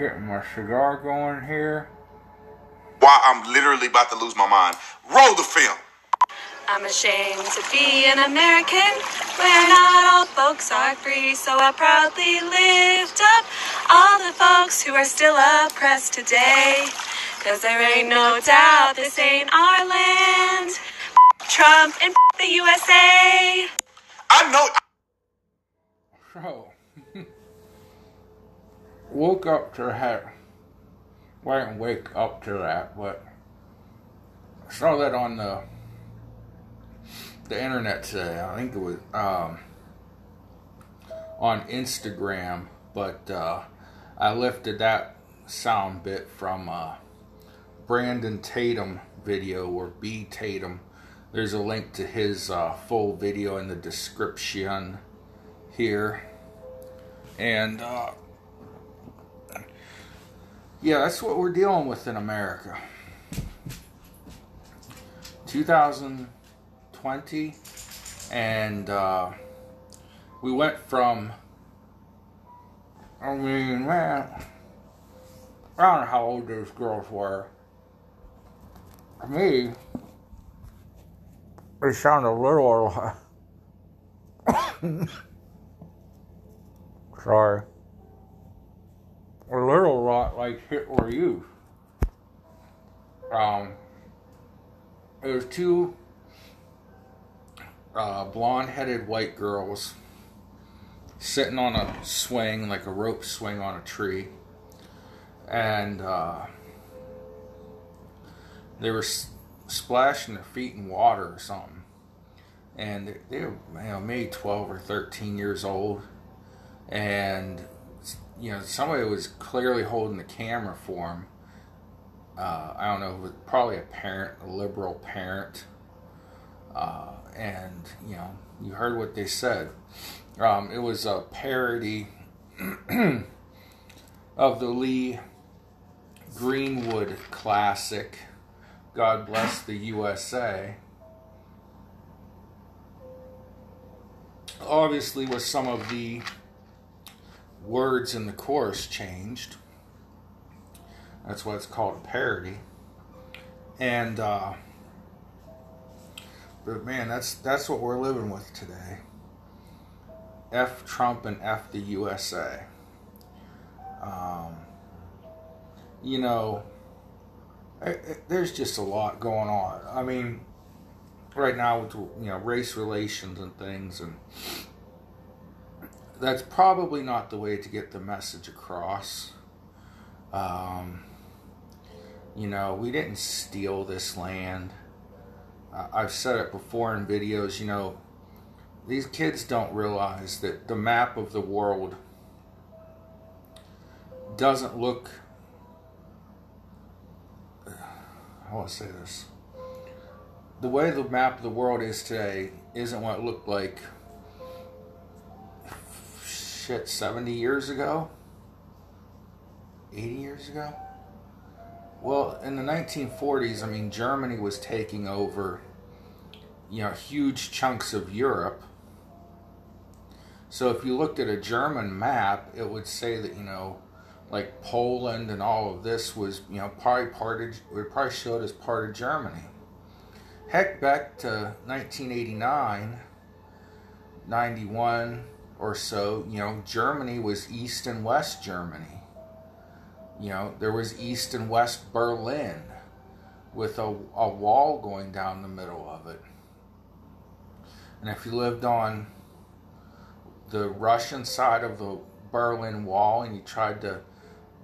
Getting my cigar going here. Why I'm literally about to lose my mind. Roll the film. I'm ashamed to be an American where not all folks are free. So I proudly lift up all the folks who are still oppressed today. Cause there ain't no doubt this ain't our land. Trump and the USA. I know. So, woke up to that. Well, I didn't wake up to that, but I saw that on the the internet today. I think it was um, on Instagram, but uh, I lifted that sound bit from uh, Brandon Tatum video or B Tatum. There's a link to his uh, full video in the description here. And uh, yeah, that's what we're dealing with in America. 2020, and uh, we went from. I mean, man, I don't know how old those girls were. To me, they sound a little. Sorry. A little lot like Hitler Youth. Um, there's two uh, blonde-headed white girls sitting on a swing, like a rope swing on a tree, and uh, they were s- splashing their feet in water or something. And they, they were, you know, maybe 12 or 13 years old, and you know, somebody was clearly holding the camera for him. Uh, I don't know, it was probably a parent, a liberal parent. Uh, and, you know, you heard what they said. Um, it was a parody of the Lee Greenwood classic, God Bless the USA. Obviously, with some of the words in the chorus changed. That's why it's called a parody. And uh, but man, that's that's what we're living with today. F Trump and F the USA. Um, you know, I, I, there's just a lot going on. I mean, right now with you know race relations and things and that's probably not the way to get the message across. Um, you know, we didn't steal this land. Uh, I've said it before in videos, you know, these kids don't realize that the map of the world doesn't look. I want to say this. The way the map of the world is today isn't what it looked like shit 70 years ago? 80 years ago? Well in the 1940s i mean germany was taking over you know huge chunks of europe. So if you looked at a german map it would say that you know like poland and all of this was you know probably part of it probably showed as part of germany. Heck back to 1989 91 or so, you know, Germany was East and West Germany. You know, there was East and West Berlin with a, a wall going down the middle of it. And if you lived on the Russian side of the Berlin Wall and you tried to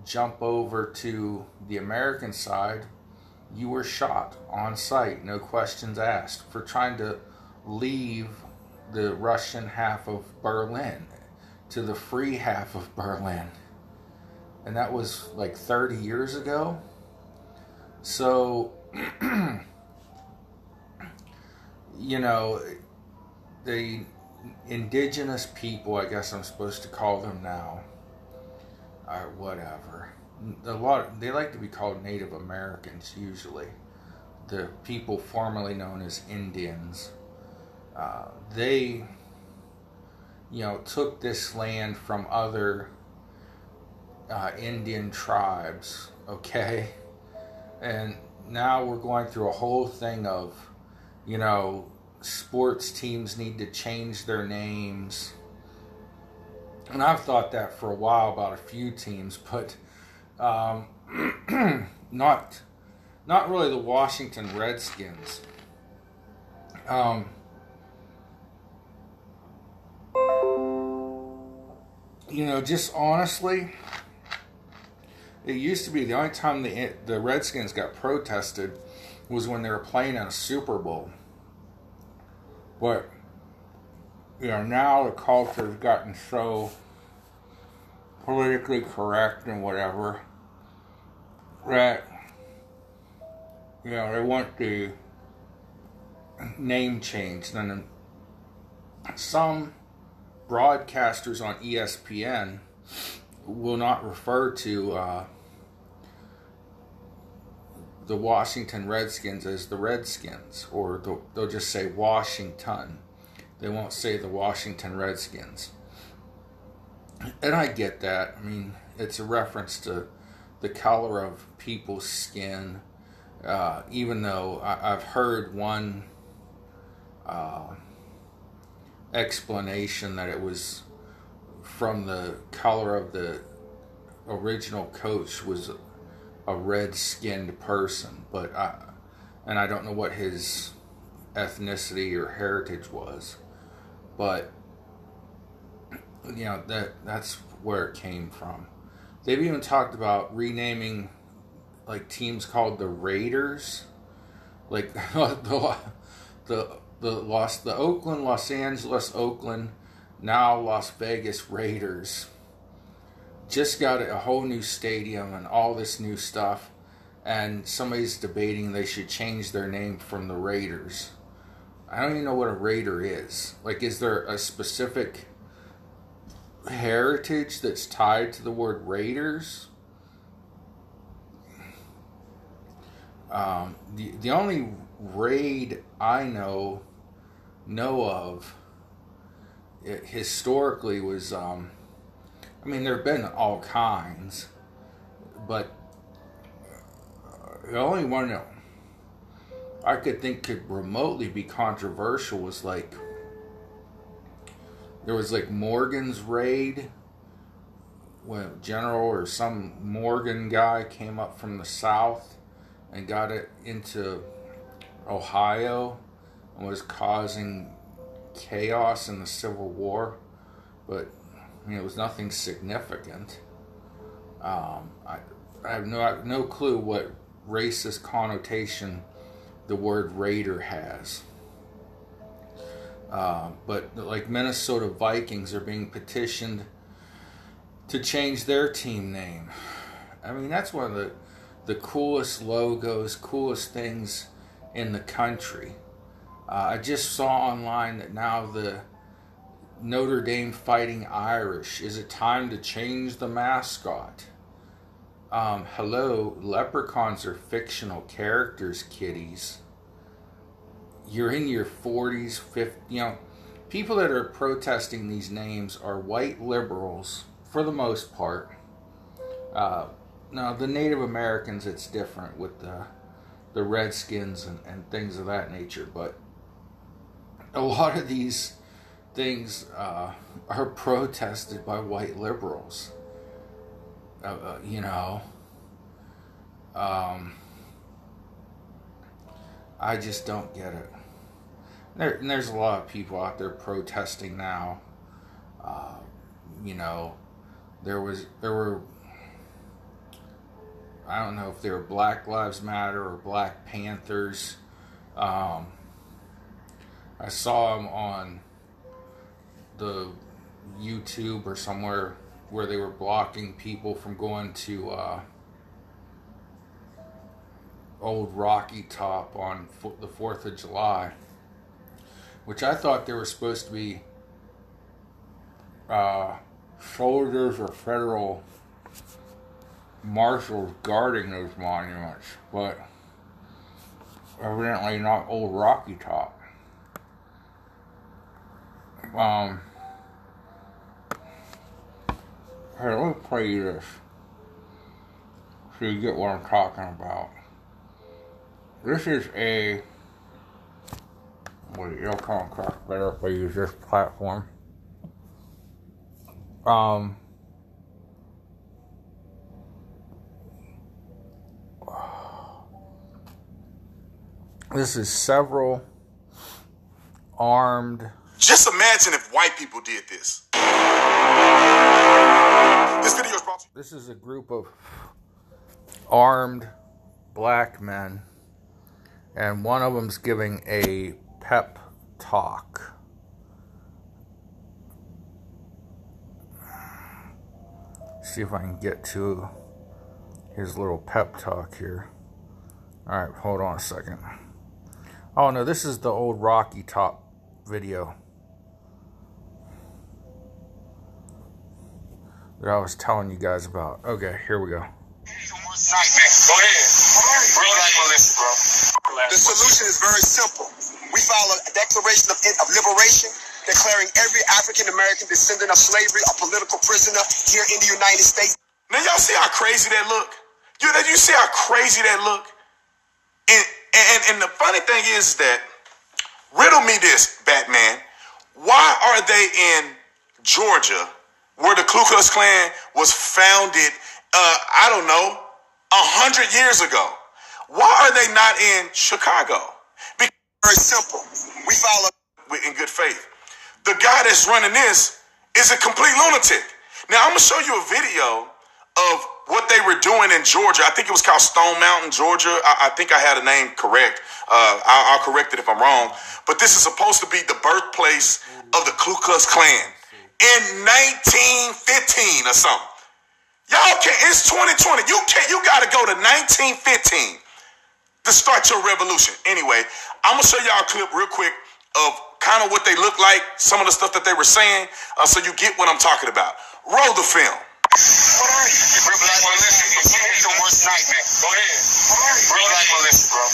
jump over to the American side, you were shot on sight, no questions asked, for trying to leave the Russian half of Berlin to the free half of Berlin. And that was like 30 years ago. So, you know, the indigenous people, I guess I'm supposed to call them now, or whatever. A lot they like to be called Native Americans usually. The people formerly known as Indians they, you know, took this land from other uh, Indian tribes, okay? And now we're going through a whole thing of, you know, sports teams need to change their names. And I've thought that for a while about a few teams, but um, not not really the Washington Redskins. Um, you know, just honestly, it used to be the only time the the Redskins got protested was when they were playing in a Super Bowl. But you know, now the culture has gotten so politically correct and whatever that you know they want the name changed and some broadcasters on ESPN will not refer to uh, the Washington Redskins as the Redskins, or they'll, they'll just say Washington. They won't say the Washington Redskins. And I get that. I mean, it's a reference to the color of people's skin. Uh, even though I, have heard one uh, explanation that it was from the color of the original coach was a red-skinned person, but I and I don't know what his ethnicity or heritage was, but you know that that's where it came from. They've even talked about renaming like teams called the Raiders, like the the the Los the Oakland Los Angeles Oakland now Las Vegas Raiders just got a whole new stadium and all this new stuff and somebody's debating they should change their name from the Raiders. I don't even know what a Raider is. Like is there a specific heritage that's tied to the word Raiders? Um, the the only raid I know know of it, historically was um, I mean there have been all kinds, but the only one that I could think could remotely be controversial was like there was like Morgan's raid when general or some Morgan guy came up from the south and got it into Ohio and was causing chaos in the Civil War, but it was nothing significant. Um, I, I have no I have no clue what racist connotation the word raider has. Uh, but like Minnesota Vikings are being petitioned to change their team name. I mean, that's one of the the coolest logos, coolest things in the country. Uh, I just saw online that now the Notre Dame Fighting Irish is it time to change the mascot? Um, hello, leprechauns are fictional characters, kiddies. You're in your 40s, 50s, you know, people that are protesting these names are white liberals for the most part. Uh, now, the Native Americans, it's different with the the Redskins and, and things of that nature, but a lot of these things uh, are protested by white liberals. Uh, uh, you know, um, I just don't get it. There, there's a lot of people out there protesting now. Uh, you know, there was there were I don't know if they were Black Lives Matter or Black Panthers. Um, I saw them on the YouTube or somewhere where they were blocking people from going to uh, Old Rocky Top on the 4th of July, which I thought there were supposed to be uh, soldiers or federal marshals guarding those monuments, but evidently not Old Rocky Top. Um, here, let me play you this. so you get what I'm talking about. This is a. Wait, you'll come across better if I use this platform. Um. This is several armed. Just imagine if white people did this. This video is brought to you. This is a group of armed black men, and one of them's giving a pep talk. See if I can get to his little pep talk here. All right, hold on a second. Oh no, this is the old Rocky Top video that I was telling you guys about. Okay, here we go. Nightmare. Go ahead. Real life Melissa, bro. The solution is very simple. We file a declaration of, of liberation declaring every African American descendant of slavery a political prisoner here in the United States. Now y'all see how crazy that look? You you see how crazy that look? And and and the funny thing is that riddle me this, Batman. Why are they in Georgia, where the Ku Klux Klan was founded? Uh, I don't know, a hundred years ago. Why are they not in Chicago? Because Very simple. We follow in good faith. The guy that's running this is a complete lunatic. Now I'm gonna show you a video of what they were doing in Georgia. I think it was called Stone Mountain, Georgia. I, I think I had a name correct. Uh, I'll, I'll correct it if I'm wrong. But this is supposed to be the birthplace of the Ku Klux Klan in 1915 or something. Y'all can't. It's 2020. You can't. You got to go to 1915 to start your revolution. Anyway, I'm gonna show y'all a clip real quick of kind of what they look like, some of the stuff that they were saying, uh, so you get what I'm talking about. Roll the film. What are you? Real life Melissa. It's your worst nightmare. Go ahead. Real life Melissa, bro.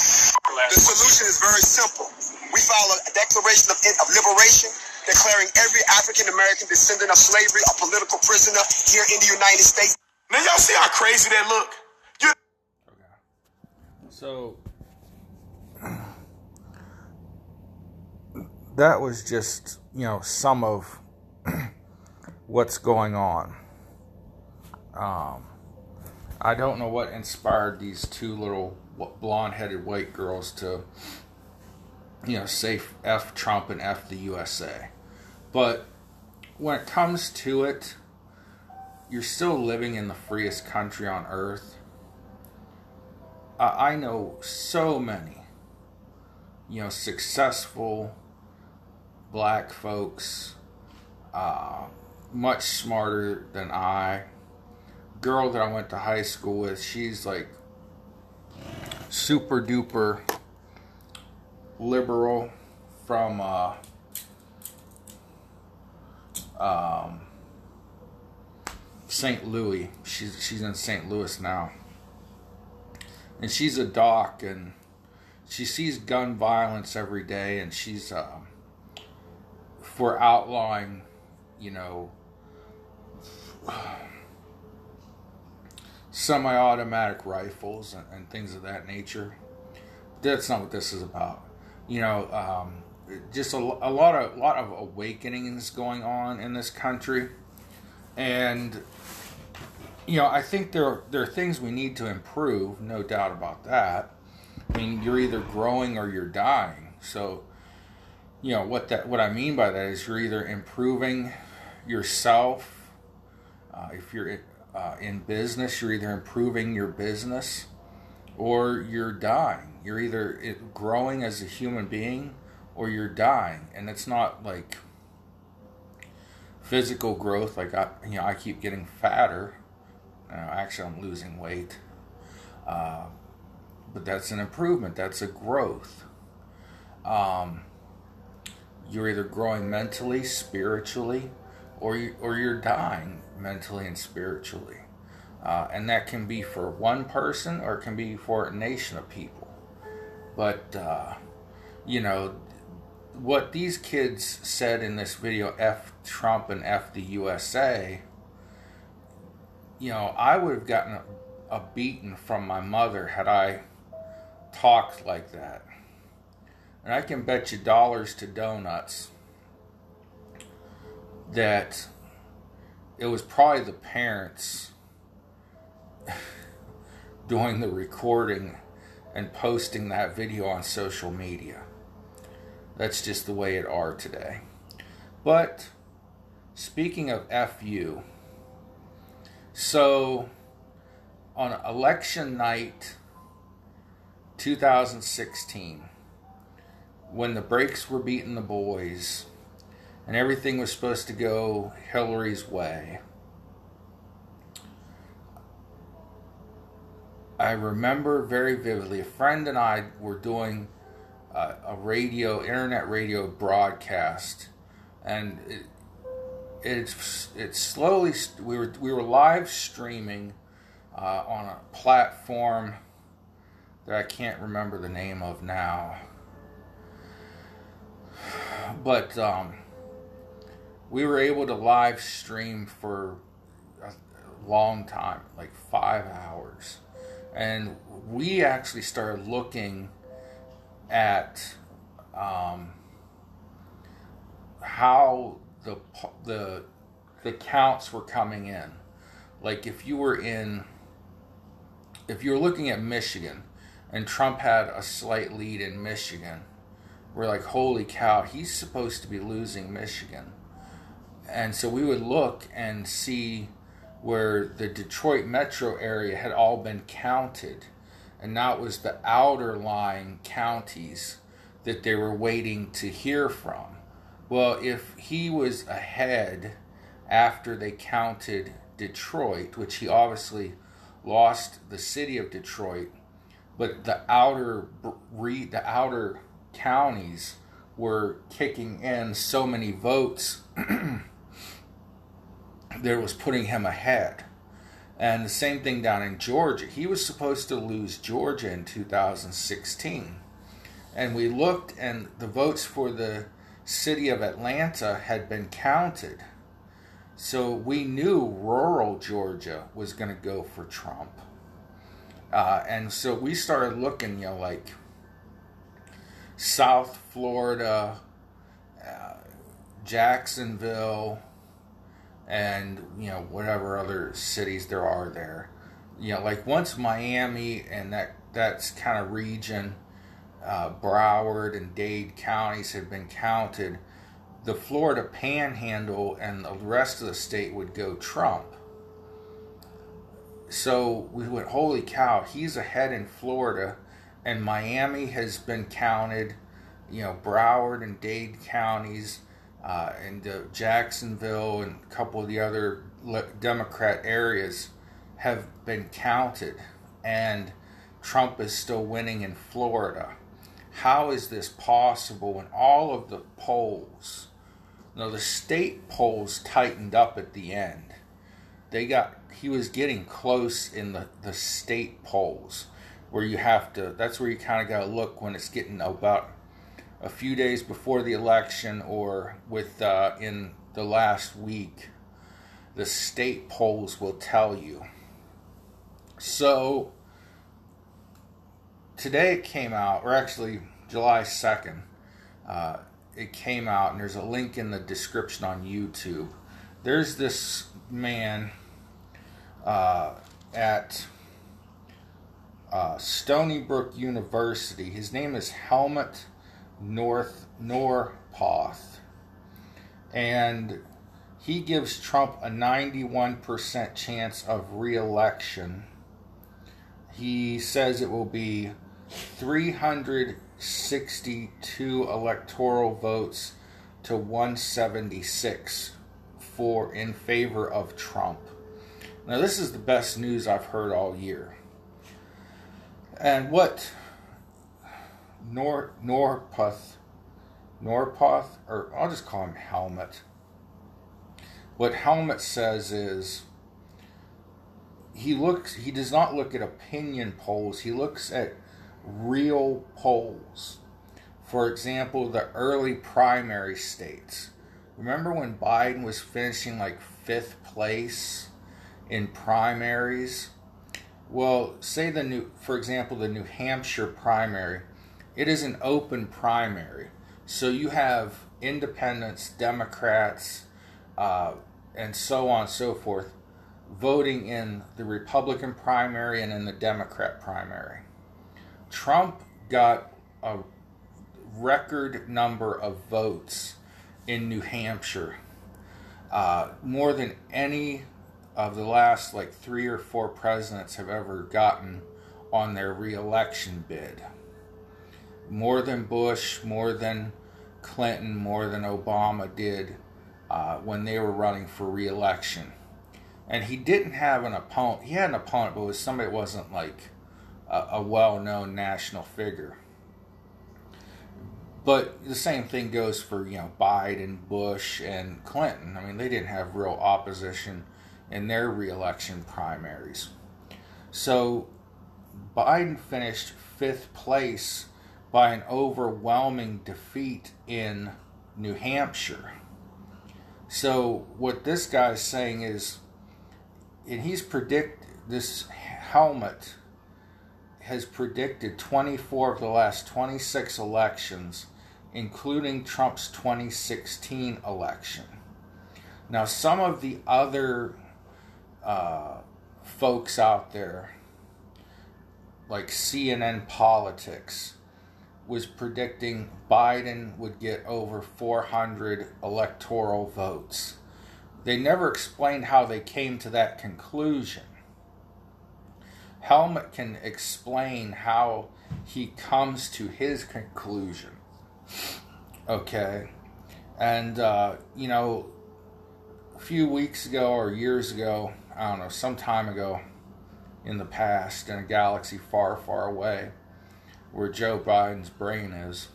The solution is very simple. We file a declaration of, of liberation declaring every African American descendant of slavery a political prisoner here in the United States. Now y'all see how crazy that look? You So that was just, you know, some of what's going on. Um, I don't know what inspired these two little blonde-headed white girls to, you know, say F Trump and F the USA. But when it comes to it, you're still living in the freest country on earth. I I know so many, you know, successful black folks, uh, much smarter than I. Girl that I went to high school with, she's like super duper liberal from uh, um, St. Louis. She's she's in St. Louis now, and she's a doc, and she sees gun violence every day, and she's uh, for outlawing, you know, semi-automatic rifles and, and things of that nature. That's not what this is about. You know, um, just a, a lot of lot of awakenings going on in this country, and you know, I think there there are things we need to improve, no doubt about that. I mean, you're either growing or you're dying. So, you know what that what I mean by that is you're either improving yourself. Uh, if you're uh, in business, you're either improving your business or you're dying. You're either growing as a human being or you're dying, and it's not like physical growth. Like I, you know, I keep getting fatter. Actually, I'm losing weight, uh, but that's an improvement. That's a growth. Um, you're either growing mentally, spiritually, or you, or you're dying mentally and spiritually. Uh, and that can be for one person or it can be for a nation of people. But, uh, you know, what these kids said in this video, F Trump and F the USA, you know, I would have gotten a beating from my mother had I talked like that. And I can bet you dollars to donuts that it was probably the parents doing the recording and posting that video on social media. That's just the way it are today. But speaking of FU, so on election night 2016, when the brakes were beating the boys and everything was supposed to go Hillary's way, I remember very vividly a friend and I were doing uh, a radio, internet radio broadcast, and it, it's it's slowly we were we were live streaming uh, on a platform that I can't remember the name of now, but um, we were able to live stream for a long time, like five hours, and we actually started looking at um, how the the the counts were coming in. Like if you were in, if you were looking at Michigan, and Trump had a slight lead in Michigan, we're like, holy cow, he's supposed to be losing Michigan. And so we would look and see where the Detroit metro area had all been counted, and it was the outer lying counties that they were waiting to hear from. Well, if he was ahead after they counted Detroit, which he obviously lost the city of Detroit, but the outer the outer counties were kicking in so many votes that was putting him ahead. And the same thing down in Georgia. He was supposed to lose Georgia in 2016. And we looked, and the votes for the city of Atlanta had been counted. So we knew rural Georgia was going to go for Trump. Uh, and so we started looking, you know, like South Florida, uh, Jacksonville, and, you know, whatever other cities there are there. You know, like once Miami and that that's kind of region uh, Broward and Dade counties had been counted, the Florida panhandle and the rest of the state would go Trump. So we went, holy cow, he's ahead in Florida, and Miami has been counted, you know, Broward and Dade counties, uh, and Jacksonville and a couple of the other Democrat areas have been counted, and Trump is still winning in Florida how is this possible when all of the polls, you the state polls tightened up at the end. They got, he was getting close in the, the state polls where you have to, that's where you kind of got to look when it's getting about a few days before the election or with uh, in the last week. The state polls will tell you. So, today it came out, or actually July 2nd, uh, it came out, and there's a link in the description on YouTube. There's this man uh, at uh, Stony Brook University. His name is Helmut North Norpoth, and he gives Trump a 91% chance of reelection. He says it will be 362 electoral votes to 176 for in favor of Trump. Now this is the best news I've heard all year. And what Nor Norpoth Norpoth or I'll just call him Helmut. What Helmut says is he looks he does not look at opinion polls. He looks at real polls. For example, the early primary states. Remember when Biden was finishing like fifth place in primaries? Well, say the new, for example, the New Hampshire primary, it is an open primary. So you have independents, Democrats, uh, and so on and so forth voting in the Republican primary and in the Democrat primary. Trump got a record number of votes in New Hampshire, uh, more than any of the last like three or four presidents have ever gotten on their reelection bid. More than Bush, more than Clinton, more than Obama did uh, when they were running for reelection. And he didn't have an opponent. He had an opponent, but was somebody that wasn't like a, a well known national figure. But the same thing goes for, you know, Biden, Bush, and Clinton. I mean, they didn't have real opposition in their reelection primaries. So Biden finished fifth place by an overwhelming defeat in New Hampshire. So what this guy's saying is, and he's predict this Helmut has predicted 24 of the last 26 elections, including Trump's 2016 election. Now, some of the other uh, folks out there, like CNN Politics, was predicting Biden would get over 400 electoral votes. They never explained how they came to that conclusion. Helmut can explain how he comes to his conclusion. Okay. And, uh, you know, a few weeks ago or years ago, I don't know, some time ago in the past, in a galaxy far, far away, where Joe Biden's brain is,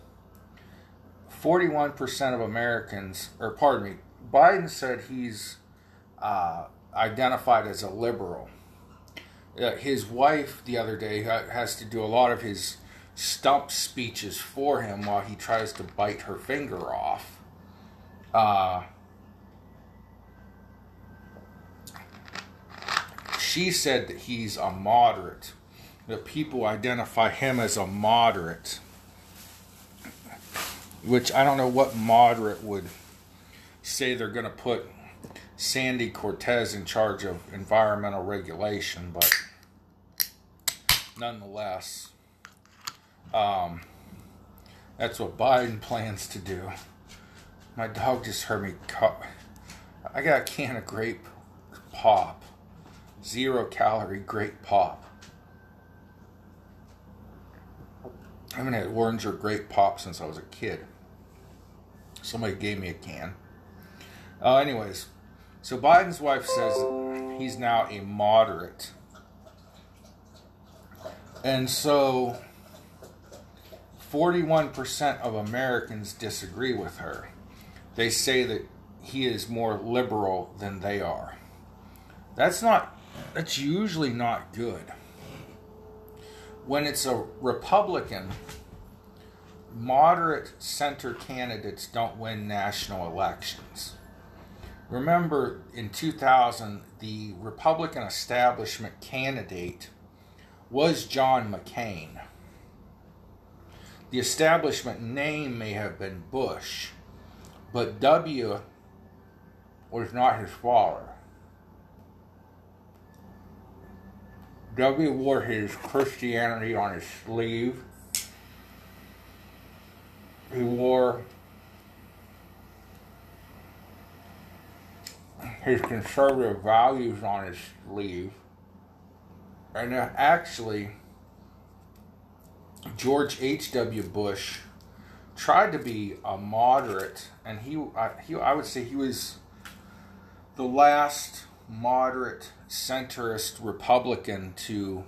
41% of Americans, or pardon me, Biden said he's uh, identified as a liberal. Uh, his wife the other day has to do a lot of his stump speeches for him while he tries to bite her finger off. Uh, she said that he's a moderate, that people identify him as a moderate, which I don't know what moderate would say they're going to put Sandy Cortez in charge of environmental regulation, but nonetheless, um, that's what Biden plans to do. My dog just heard me. Cut. I got a can of grape pop, zero calorie grape pop. I haven't had orange or grape pop since I was a kid. Somebody gave me a can. Uh, anyways, so Biden's wife says he's now a moderate. And so 41% of Americans disagree with her. They say that he is more liberal than they are. That's not that's usually not good. When it's a Republican, moderate center candidates don't win national elections. Remember in 2000, the Republican establishment candidate was John McCain. The establishment name may have been Bush, but W was not his father. W wore his Christianity on his sleeve. He wore his conservative values on his sleeve. And uh, actually, George H.W. Bush tried to be a moderate, and he, I, he, I would say he was the last moderate centrist Republican to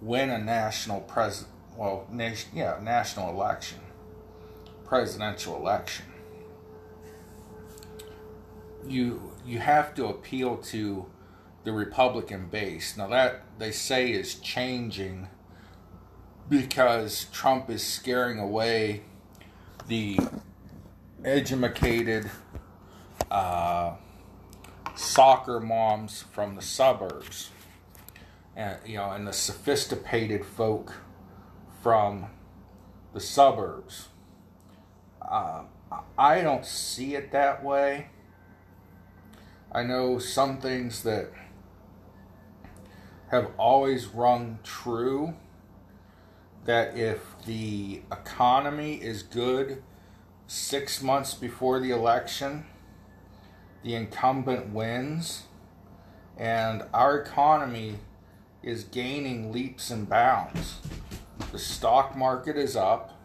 win a national pres well nation yeah national election presidential election. You you have to appeal to the Republican base. Now that they say is changing because Trump is scaring away the educated uh, soccer moms from the suburbs. and you know, and the sophisticated folk from the suburbs. Uh, I don't see it that way. I know some things that have always rung true that if the economy is good six months before the election, the incumbent wins, and our economy is gaining leaps and bounds. The stock market is up,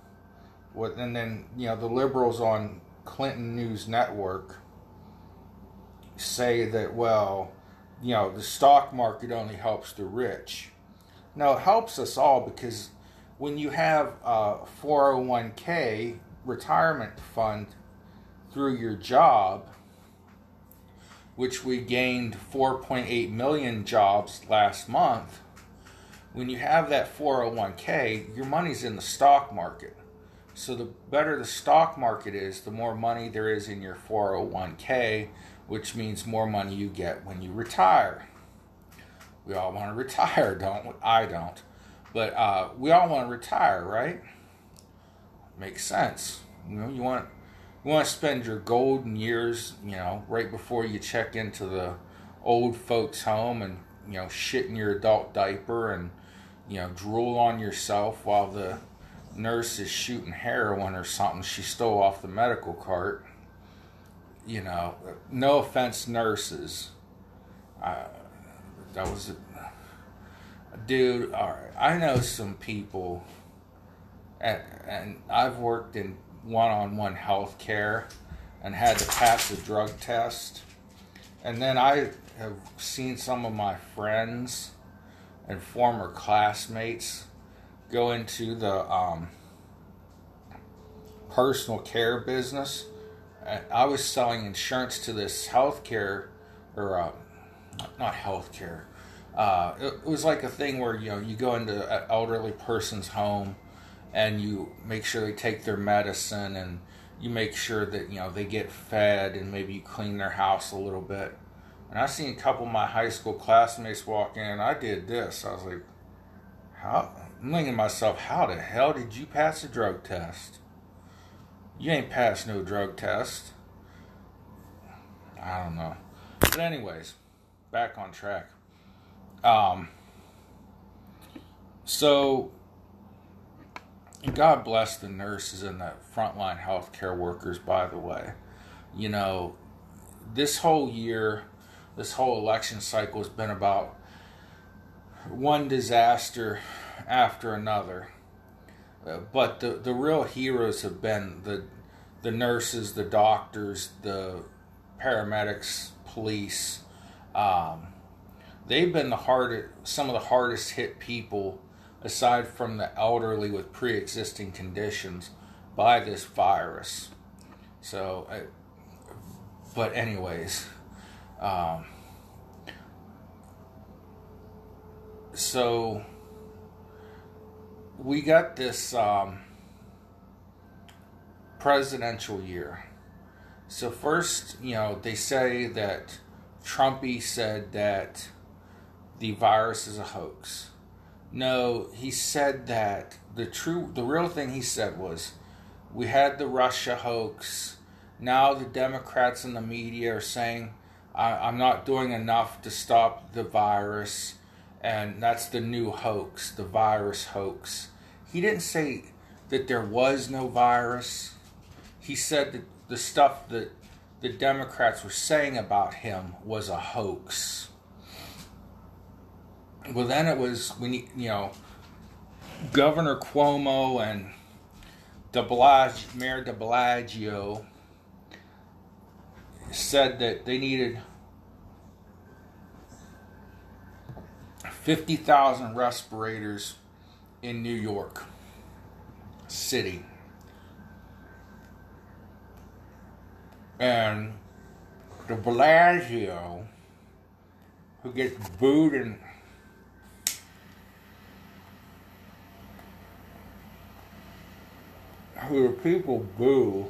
and then you know the liberals on Clinton News Network say that well, you know the stock market only helps the rich. No, it helps us all because when you have a 401k retirement fund through your job, which we gained 4.8 million jobs last month, when you have that 401k, your money's in the stock market. So the better the stock market is, the more money there is in your 401k, which means more money you get when you retire. We all want to retire, don't we? I don't. But uh, we all want to retire, right? Makes sense. You know, you want you want to spend your golden years, you know, right before you check into the old folks' home and you know shit in your adult diaper and you know drool on yourself while the nurse is shooting heroin or something she stole off the medical cart. You know, no offense, nurses. Uh, that was a dude. All right, I know some people, and, and I've worked in one-on-one health care and had to pass a drug test, and then I have seen some of my friends and former classmates go into the um, personal care business. I was selling insurance to this healthcare, or uh, not healthcare, uh, it was like a thing where you know you go into an elderly person's home and you make sure they take their medicine and you make sure that you know they get fed and maybe you clean their house a little bit. And i seen a couple of my high school classmates walk in and i did this. I was like how i'm thinking to myself how the hell did you pass a drug test? You ain't passed no drug test. I don't know. But anyways back on track. Um, so, God bless the nurses and the frontline healthcare workers, by the way. You know, this whole year, this whole election cycle has been about one disaster after another. Uh, but the, the real heroes have been the, the nurses, the doctors, the paramedics, police. Um, they've been the hardest, some of the hardest hit people, aside from the elderly with pre-existing conditions, by this virus. So, I, but anyways, um, so we got this um, presidential year. So first, you know, they say that Trumpy said that the virus is a hoax. No, he said that the true, the real thing he said was, we had the Russia hoax. Now the Democrats and the media are saying, I'm not doing enough to stop the virus, and that's the new hoax, the virus hoax. He didn't say that there was no virus. He said that the stuff that the Democrats were saying about him was a hoax. Well, then it was when you, know Governor Cuomo and De Blasio, Mayor De Blasio said that they needed 50,000 respirators in New York City. And De Blasio, who gets booed and who people boo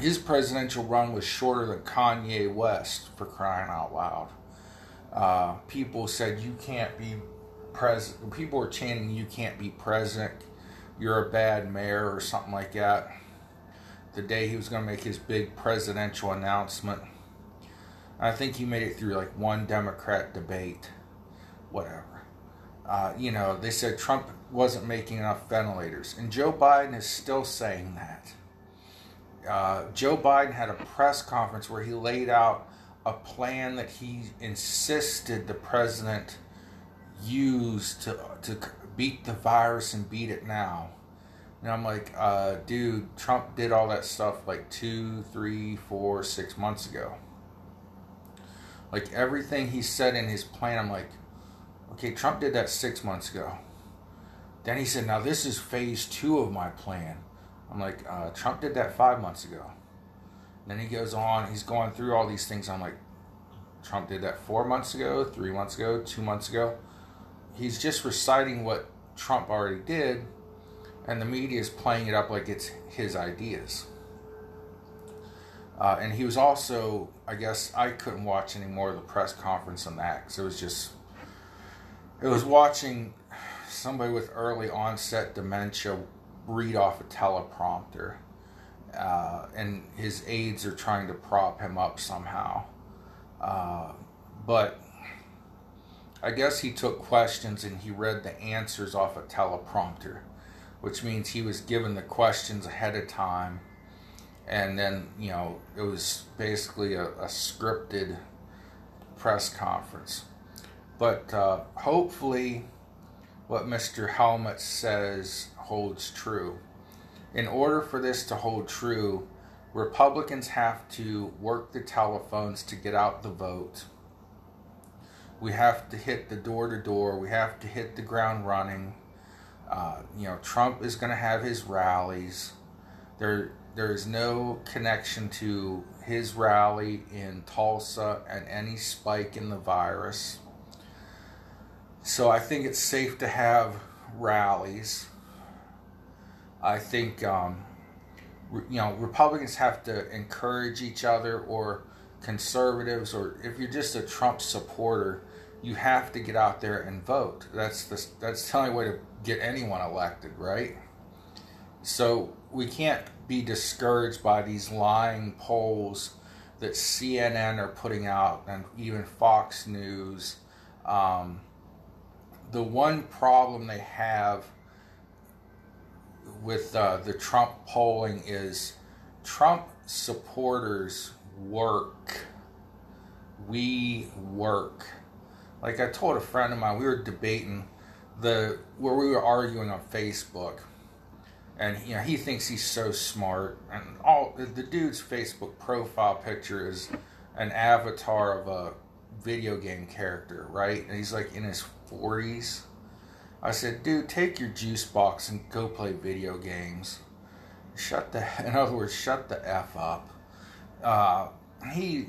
his presidential run was shorter than Kanye West for crying out loud. Uh, people said you can't be president. People were chanting you can't be president. You're a bad mayor or something like that. The day he was going to make his big presidential announcement. I think he made it through like one Democrat debate, whatever. Uh, you know, they said Trump wasn't making enough ventilators, and Joe Biden is still saying that. Uh, Joe Biden had a press conference where he laid out a plan that he insisted the president use to to beat the virus and beat it now. And I'm like, uh, dude, Trump did all that stuff like two, three, four, six months ago. Like everything he said in his plan, I'm like, okay, Trump did that six months ago. Then he said, now this is phase two of my plan. I'm like, uh, Trump did that five months ago. Then he goes on, he's going through all these things. I'm like, Trump did that four months ago, three months ago, two months ago. He's just reciting what Trump already did, and the media is playing it up like it's his ideas. Uh, and he was also, I guess, I couldn't watch any more of the press conference on that because it was just, it was watching somebody with early onset dementia read off a teleprompter, uh, and his aides are trying to prop him up somehow. Uh, but I guess he took questions and he read the answers off a teleprompter, which means he was given the questions ahead of time and then you know it was basically a, a scripted press conference. But uh, hopefully what mr Helmut says holds true. In order for this to hold true republicans have to work the telephones to get out the vote. We have to hit the door to door. We have to hit the ground running. Uh, you know trump is going to have his rallies. There there is no connection to his rally in Tulsa and any spike in the virus. So I think it's safe to have rallies. I think um, you know Republicans have to encourage each other, or conservatives, or if you're just a Trump supporter, you have to get out there and vote. That's the that's the only way to get anyone elected, right? So we can't be discouraged by these lying polls that CNN are putting out and even Fox News. Um, the one problem they have with uh, the Trump polling is Trump supporters work. We work. Like I told a friend of mine, we were debating the where we were arguing on Facebook and you know he thinks he's so smart. And all the dude's facebook profile picture is an avatar of a video game character right? And he's like in his 40s i said dude take your juice box and go play video games. Shut the in other words shut the f up. Uh, he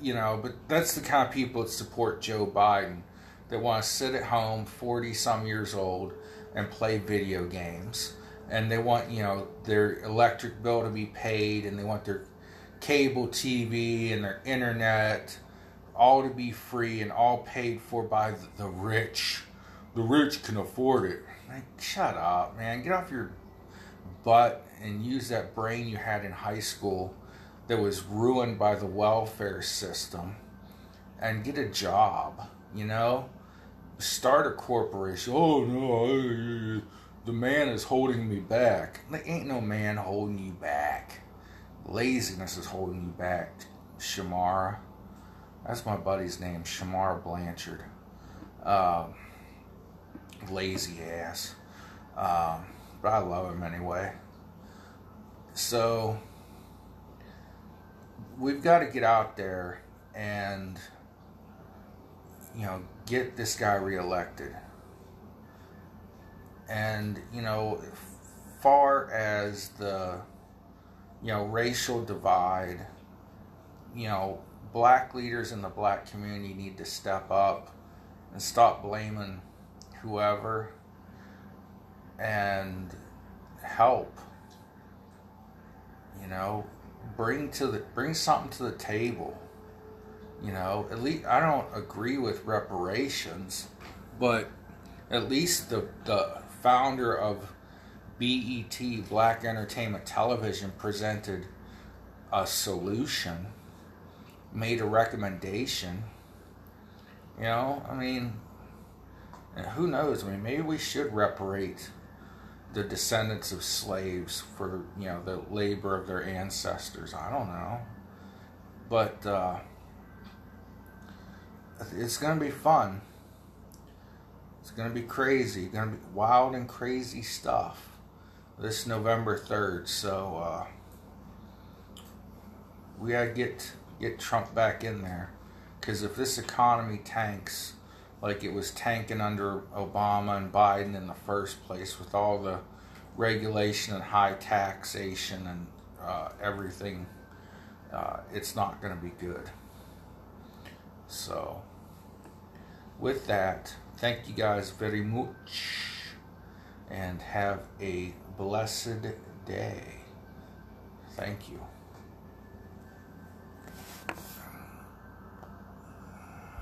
you know but that's the kind of people that support joe biden that want to sit at home 40 some years old and play video games and they want you know their electric bill to be paid and they want their cable TV and their internet all to be free and all paid for by the rich. The rich can afford it. Like, shut up, man. Get off your butt and use that brain you had in high school that was ruined by the welfare system and get a job, you know? Start a corporation. Oh, no the man is holding me back. There ain't no man holding you back. Laziness is holding you back, Shamara. That's my buddy's name, Shamara Blanchard. Um, lazy ass. Um, but I love him anyway. So, we've got to get out there and, you know, get this guy reelected and you know far as the you know racial divide you know black leaders in the black community need to step up and stop blaming whoever and help you know bring to the bring something to the table. You know, at least I don't agree with reparations, but at least the the founder of BET Black Entertainment Television presented a solution, made a recommendation. You know, I mean, who knows? I mean, maybe we should reparate the descendants of slaves for you know the labor of their ancestors. I don't know, but uh, it's gonna be fun. It's gonna be crazy. Gonna be wild and crazy stuff this November third. So uh, we gotta get get Trump back in there, because if this economy tanks like it was tanking under Obama and Biden in the first place with all the regulation and high taxation and uh, everything. Uh, it's not going to be good. So, with that, thank you guys very much and have a blessed day. Thank you.